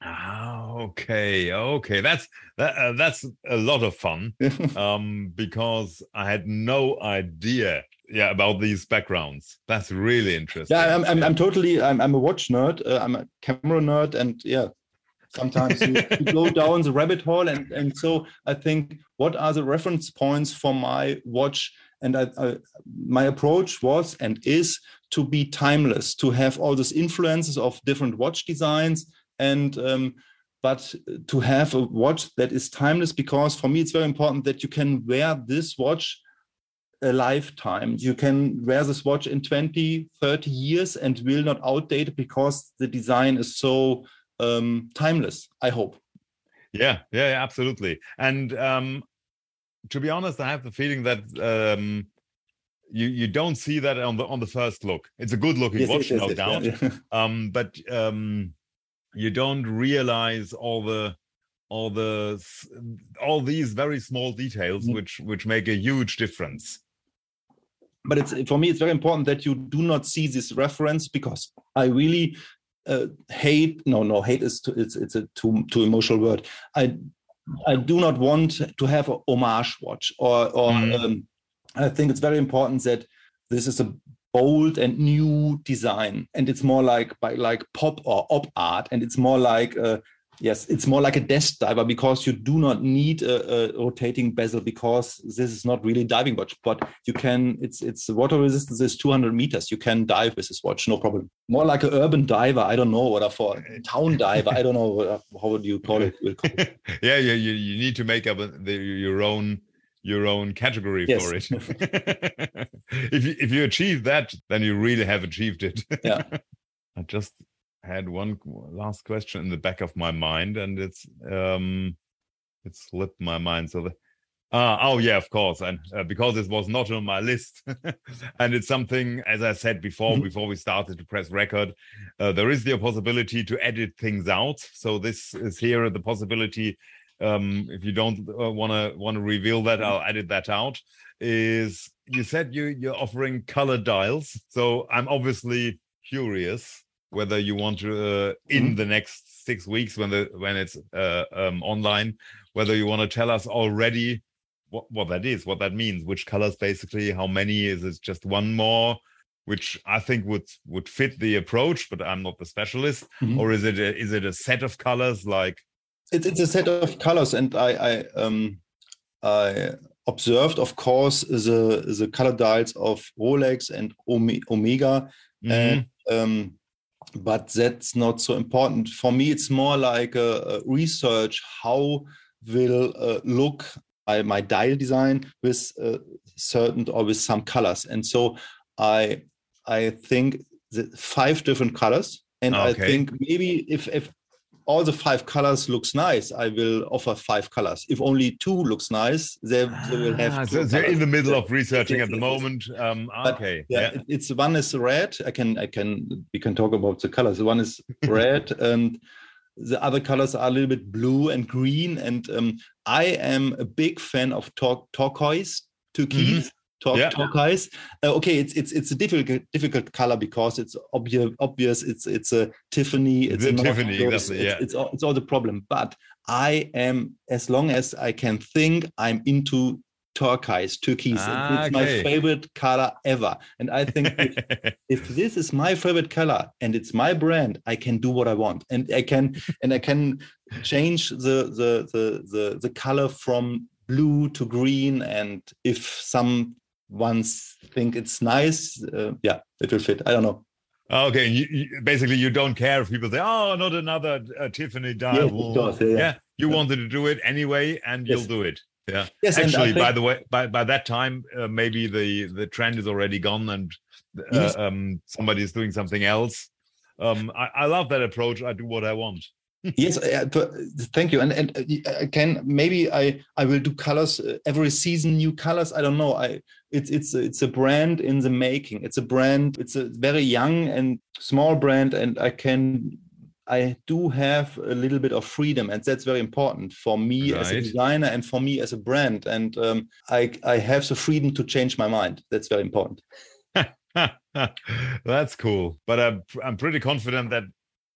Ah, okay, okay. That's that, uh, that's a lot of fun. *laughs* um, because I had no idea, yeah, about these backgrounds. That's really interesting. Yeah, I'm, I'm, yeah. I'm totally. I'm, I'm a watch nerd. Uh, I'm a camera nerd, and yeah, sometimes you, you go *laughs* down the rabbit hole, and and so I think, what are the reference points for my watch? And I, I, my approach was and is to be timeless, to have all these influences of different watch designs and um, but to have a watch that is timeless because for me it's very important that you can wear this watch a lifetime. You can wear this watch in 20 30 years and will not outdate because the design is so um, timeless i hope. Yeah yeah, yeah absolutely. And um, to be honest i have the feeling that um, you you don't see that on the on the first look. It's a good looking yes, watch no doubt. yeah. *laughs* um, but um, you don't realize all the all the all these very small details mm. which which make a huge difference but it's for me it's very important that you do not see this reference because i really uh, hate no no hate is too, it's it's a too too emotional word i i do not want to have a homage watch or or mm. um, i think it's very important that this is a bold and new design. And it's more like by like pop or op art. And it's more like a, yes it's more like a desk diver because you do not need a, a, rotating bezel because this is not really diving watch. But you can it's it's water resistance is 200 meters. You can dive with this watch no problem. More like an urban diver i don't know what for town diver i don't know uh, how would you call it *laughs* yeah yeah you, you need to make up your own your own category yes. for it. *laughs* *laughs* if you if you achieve that, then you really have achieved it. Yeah. *laughs* I just had one last question in the back of my mind, and it's um, it slipped my mind. So the Uh, oh yeah, of course, and uh, because it was not on my list, and it's something, as I said before, mm-hmm. before we started to press record, uh, there is the possibility to edit things out. So this is here the possibility. Um, if you don't want to want to reveal that, I'll edit that out. Is you said you you're offering color dials, so I'm obviously curious whether you want to uh, in mm-hmm. the next six weeks when the when it's uh, um, online, whether you want to tell us already what, what that is, what that means, which colors basically, how many is it just one more, which I think would would fit the approach, but I'm not the specialist, mm-hmm. or is it a, is it a set of colors like? It's it's a set of colors, and I I um I observed, of course, the the color dials of Rolex and Omega, mm-hmm. and um, but that's not so important for me. It's more like a, a research how will uh, look my, my dial design with uh, certain or with some colors. And so I I think that five different colors. And okay. I think maybe if if all the five colors looks nice, I will offer five colors. If only two looks nice, they, they will have. Ah, so they're in the middle of researching at the moment. Um, okay, yeah, yeah, it's one is red. I can I can we can talk about the colors. One is red *laughs* and the other colors are a little bit blue and green. And um, I am a big fan of tor- turquoise, turquoise. Mm-hmm. Tor- yeah. Turquoise. Uh, okay, it's it's it's a difficult difficult color because it's obvious. Obvious. It's it's a Tiffany. It's a Tiffany. Exactly. Yeah. It's, it's all, it's all the problem. But I am as long as I can think, I'm into turquoise, turquoise. Ah, it's okay. my favorite color ever. And I think if, *laughs* if, this is my favorite color and it's my brand, I can do what I want. And I can and I can change the the the the, the color from blue to green. And if some ones think it's nice, uh, yeah, it will fit. I don't know. Okay, you, you, basically you don't care if people say, "Oh, not another uh, Tiffany dial." Yeah, yeah, yeah, you wanted to do it anyway, and yes. you'll do it. Yeah. Yes. Actually, by the way, by, by that time, uh, maybe the the trend is already gone, and uh, yes. um, somebody is doing something else. Um, I, I love that approach. I do what I want. Yes, uh, thank you. And and uh, again, maybe I I will do colors uh, every season, new colors. I don't know. I it's it's it's a brand in the making. It's a brand. It's a very young and small brand, and I can I do have a little bit of freedom, and that's very important for me right. as a designer and for me as a brand. And um, I I have the freedom to change my mind. That's very important. *laughs* that's cool, but I'm I'm pretty confident that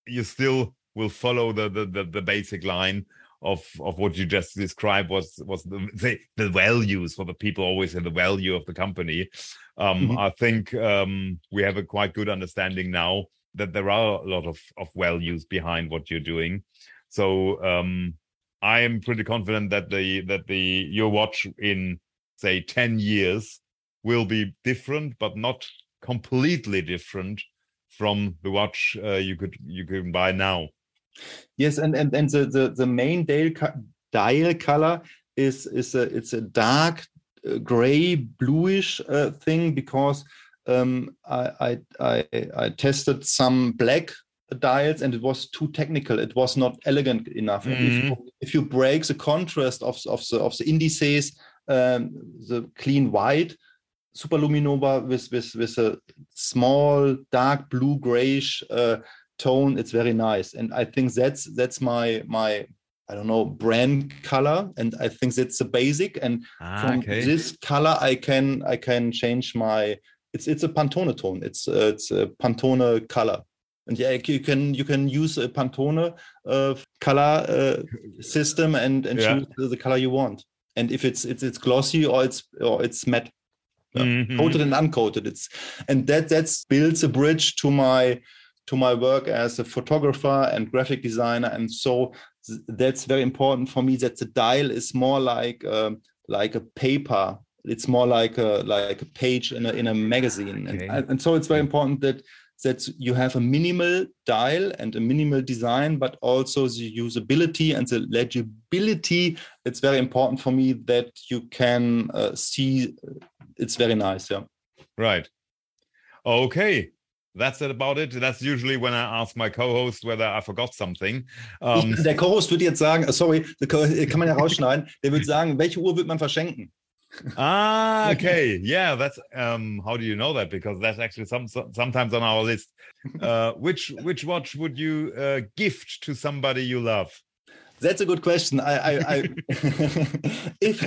you still will follow the the the, the basic line of of what you just described was was the the, the values for the people always say the value of the company um mm-hmm. i think um we have a quite good understanding now that there are a lot of, of values behind what you're doing. So um, I am pretty confident that the that the your watch in say 10 years will be different, but not completely different from the watch uh, you could you can buy now. Yes, and and, and the, the, the main dial, dial color is is a it's a dark uh, gray bluish uh, thing because um, I, I, I, tested some black dials and it was too technical. It was not elegant enough. Mm-hmm. If, you, mm-hmm. if, you, break the contrast of, of, the, of the indices, um, the clean white, superluminova with, with, with a small dark blue grayish uh, tone, it's very nice. And I think that's that's my my I don't know brand color, and I think that's the basic. And ah, from okay. this color, I can I can change my it's it's a Pantone tone. It's uh, it's a Pantone color, and yeah, you can you can use a Pantone uh, color uh, *laughs* system and and yeah. choose the color you want. And if it's it's it's glossy or it's or it's matte, mm-hmm. coated and uncoated, it's and that that's builds a bridge to my to my work as a photographer and graphic designer, and so that's very important for me. That the dial is more like um, like a paper. It's more like a like a page in a in a magazine. Okay. and, and so it's very important that that you have a minimal dial and a minimal design but also the usability and the legibility. It's very important for me that you can uh, see it's very nice yeah. Right. Okay that's it about it. That's usually when I ask my co-host whether I forgot something. Um, der Co-Host würde jetzt sagen, sorry, kann man ja *laughs* rausschneiden. Der würde sagen, welche Uhr wird man verschenken? ah, okay. Yeah, that's um how do you know that? Because that's actually some, some sometimes on our list. Uh, which which watch would you uh, gift to somebody you love? That's a good question. I, I, I *laughs* *laughs* if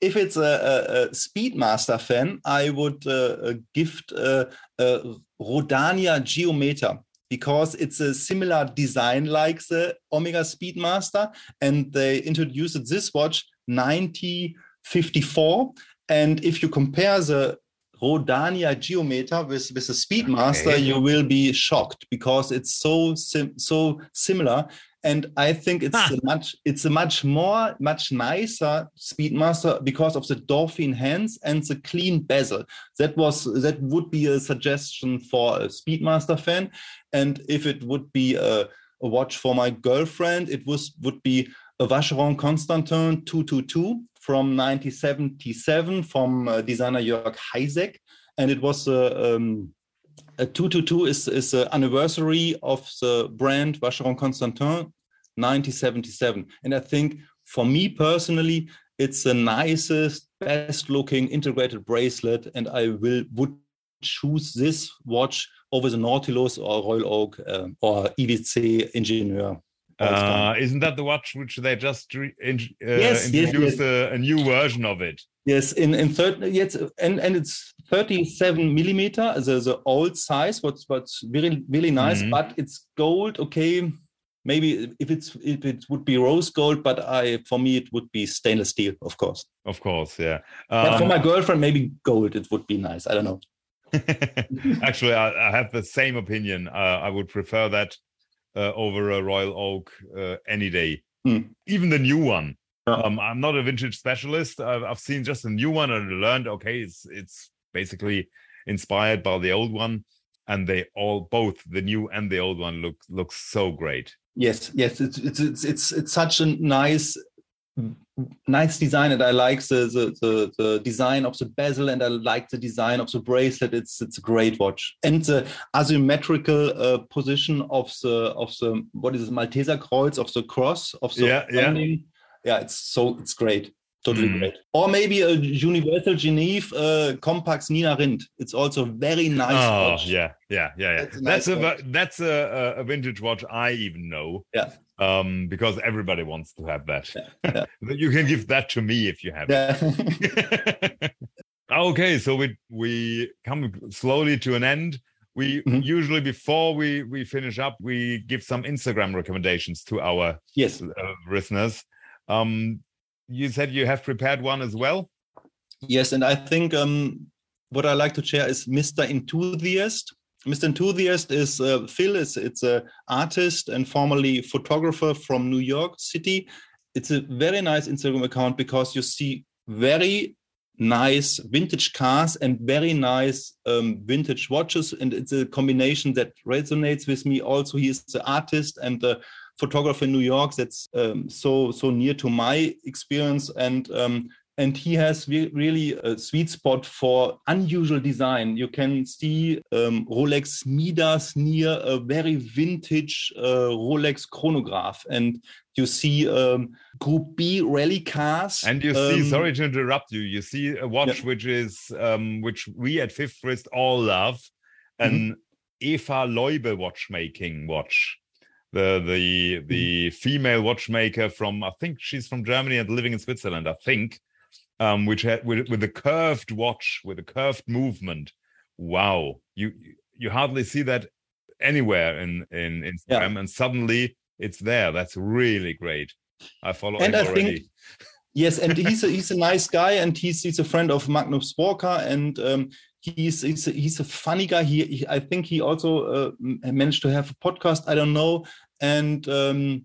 if it's a, a, a, Speedmaster fan, I would uh, uh gift uh, uh, Rodania Geometer because it's a similar design like the Omega Speedmaster, and they introduced this watch 9054. And if you compare the Rodania Geometer with, with a Speedmaster, okay. you will be shocked because it's so sim so similar and I think it's a much it's a much more much nicer Speedmaster because of the dolphin hands and the clean bezel. That was that would be a suggestion for a Speedmaster fan, and if it would be a, a watch for my girlfriend, it was would be a Vacheron Constantin 222 from 1977 from uh, designer Jörg Hysek, and it was a um, 222 is, is the anniversary of the brand Vacheron Constantin 1977. And I think for me personally, it's the nicest, best looking integrated bracelet. And I will would choose this watch over the Nautilus or Royal Oak uh, or IWC Ingenieur. Uh, isn't that the watch which they just re- in, uh, yes, introduced yes, yes. A, a, new version of it? Yes, in in third yes, and and it's 37 millimeter, the the old size, what's what's really really nice, mm-hmm. but it's gold. Okay, maybe if it's if it would be rose gold, but I for me it would be stainless steel, of course. Of course, yeah. Um, but for my um, girlfriend, maybe gold. It would be nice. I don't know. *laughs* Actually, I, I, have the same opinion. Uh, I would prefer that uh, over a Royal Oak uh, any day, hmm. even the new one. Um, I'm not a vintage specialist. I've, I've, seen just a new one and learned. Okay, it's it's basically inspired by the old one, and they all both the new and the old one look look so great. Yes, yes, it's it's it's it's, it's such a nice nice design and i like the, the, the the design of the bezel and i like the design of the bracelet it's it's a great watch and the asymmetrical uh, position of the of the what is it malteser kreuz of the cross of the yeah, yeah. yeah it's so it's great totally mm. great or maybe a universal geneve uh, compax nina rindt it's also very nice oh watch. yeah yeah yeah yeah that's a, nice that's, a, that's a, a vintage watch i even know yeah um, because everybody wants to have that. Yeah, yeah. *laughs* you can give that to me if you have yeah. it. *laughs* okay, so we we come slowly to an end. We mm-hmm. usually before we we finish up, we give some Instagram recommendations to our yes uh, listeners. Um, you said you have prepared one as well. Yes, and I think um, what I like to share is Mr. Enthusiast. Mr. Enthusiast is uh, Phil. Is it's a artist and formerly photographer from New York City. It's a very nice Instagram account because you see very nice vintage cars and very nice um, vintage watches, and it's a combination that resonates with me. Also, he is the artist and the photographer in New York. That's um, so so near to my experience and. Um, and he has re really a sweet spot for unusual design. You can see um, Rolex Midas near a very vintage uh, Rolex chronograph, and you see um, Group B rally cars. And you see, um, sorry to interrupt you, you see a watch yeah. which is um, which we at Fifth Wrist all love, an mm -hmm. Eva Leube watchmaking watch the the the female watchmaker from I think she's from Germany and living in Switzerland. I think um, which had with, with a curved watch with a curved movement. Wow, you you hardly see that anywhere in in Instagram, yeah. and suddenly it's there. That's really great. I follow and him I already. Think, yes, and he's a, he's a nice guy, and he's he's a friend of Magnus Walker, and um, he's he's a, he's a funny guy. He, he I think he also uh, managed to have a podcast. I don't know, and um,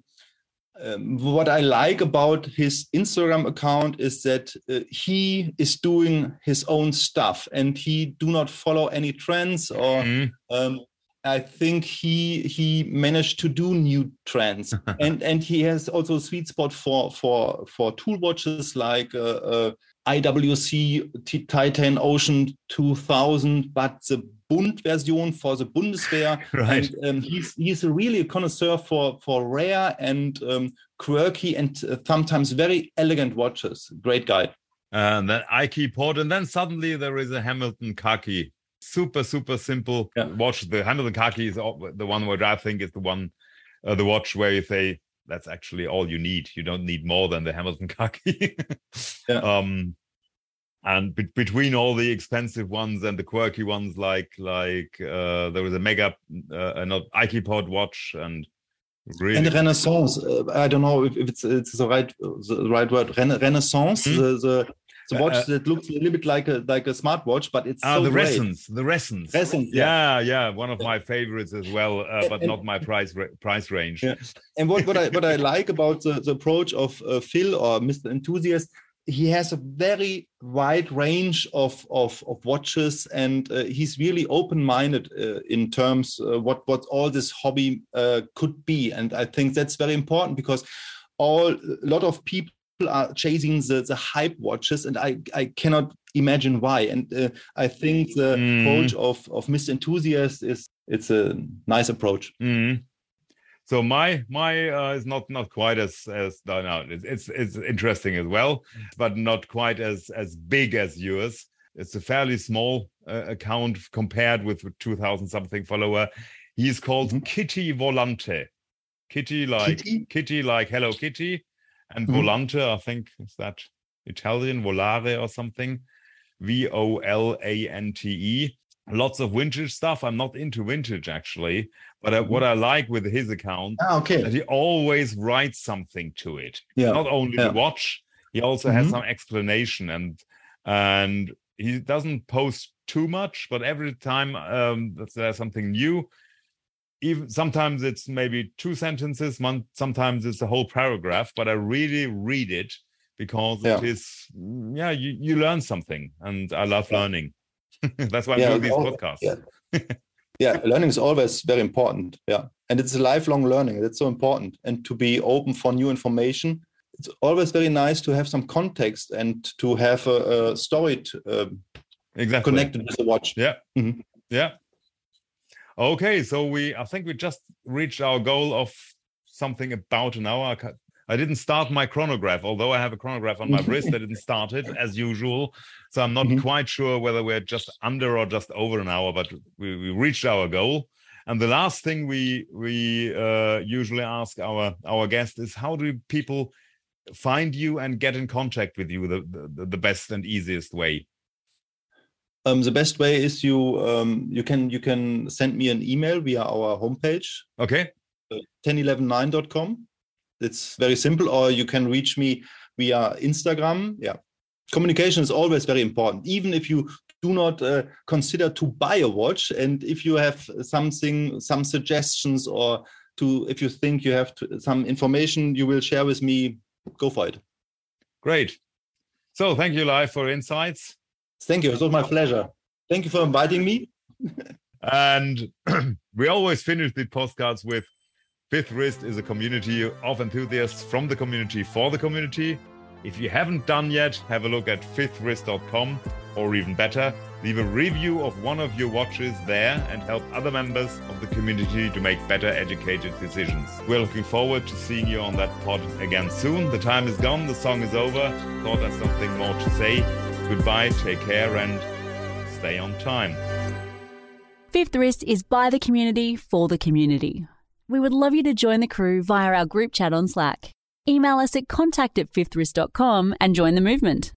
um, what I like about his Instagram account is that uh, he is doing his own stuff and he do not follow any trends or mm. um, I think he he managed to do new trends *laughs* and and he has also a sweet spot for for for tool watches like uh, uh, IWC Titan Ocean 2000 but the Bund version for the Bundeswehr. *laughs* Right. And um, he's he's really a connoisseur for for rare and um, quirky and uh, sometimes very elegant watches. Great guy. And then Ikepod, and then suddenly there is a Hamilton Khaki. Super, super simple Yeah. watch. The Hamilton Khaki is the one where I think is the one, uh, the watch where you say that's actually all you need. You don't need more than the Hamilton *laughs* Khaki. Yeah. Um, and be- between all the expensive ones and the quirky ones, like like uh, there was a mega, uh, not Ikepod watch, and really And Renaissance. Uh, I don't know if, if it's it's the right the right word. Rena- Renaissance. Mhm. The, the the watch Uh, that looks a little bit like a like a smartwatch, but it's ah so the great. Ressence, the Ressence. Ressence, yeah, yeah, one of my favorites as well, uh, but And- not my price price range. Yeah. And what, what I what I *laughs* like about the, the approach of uh, Phil or Mr. Enthusiast, he has a very wide range of of, of watches, and uh, he's really open minded uh, in terms uh, what what all this hobby uh, could be. And I think that's very important because all a lot of people are chasing the, the hype watches and I, I cannot imagine why and uh, i think the Mm. approach of, of mr enthusiast is it's a nice approach Mhm. So my my uh, is not not quite as as no, no it's, it's it's interesting as well, but not quite as as big as yours. It's a fairly small uh, account compared with two thousand something follower. He's called Mhm. Kitty Volante. Kitty like Kitty? Kitty like Hello Kitty, and Mhm. Volante I think is that Italian Volare or something. V O L A N T E. Lots of vintage stuff. I'm not into vintage actually, but uh, what I like with his account ah, okay that he always writes something to it. yeah Not only Yeah. the watch, he also has Mhm. some explanation and and he doesn't post too much, but every time um, that there's something new, even sometimes it's maybe two sentences, one, sometimes it's a whole paragraph, but I really read it because it Yeah. is mm, yeah, you, you learn something and I love Yeah. learning. *laughs* That's why i do these podcasts. yeah. *laughs* yeah learning is always very important yeah and it's a lifelong learning that's so important and to be open for new information it's always very nice to have some context and to have a, a story to, uh, Exactly. connected with the watch Yeah. Mhm. Yeah. Okay, so we I think we just reached our goal of something about an hour. I didn't start my chronograph, although I have a chronograph on my wrist. I didn't start it as usual. So I'm not Mhm. quite sure whether we're just under or just over an hour, but we, we reached our goal. And the last thing we we uh, usually ask our our guest is how do people find you and get in contact with you the, the, the best and easiest way? Um, the best way is you um, you can you can send me an email via our homepage. Okay. 1011.9.com it's very simple. Or you can reach me via instagram. Yeah. Communication is always very important. Even if you do not uh, consider to buy a watch and if you have something some suggestions or to if you think you have to, some information you will share with me go for it. Great. So thank you, Live, for insights. Thank you it was my pleasure thank you for inviting me And *clears throat* we always finish the postcards with Fifth Wrist is a community of enthusiasts from the community for the community. If you haven't done yet, have a look at fifthwrist.com or even better, leave a review of one of your watches there and help other members of the community to make better educated decisions. We're looking forward to seeing you on that pod again soon. The time is gone, the song is over. Thought there's something more to say. Goodbye, take care, and stay on time. Fifth Wrist is by the community for the community. We would love you to join the crew via our group chat on Slack. Email us at contact at fifthwrist.com and join the movement.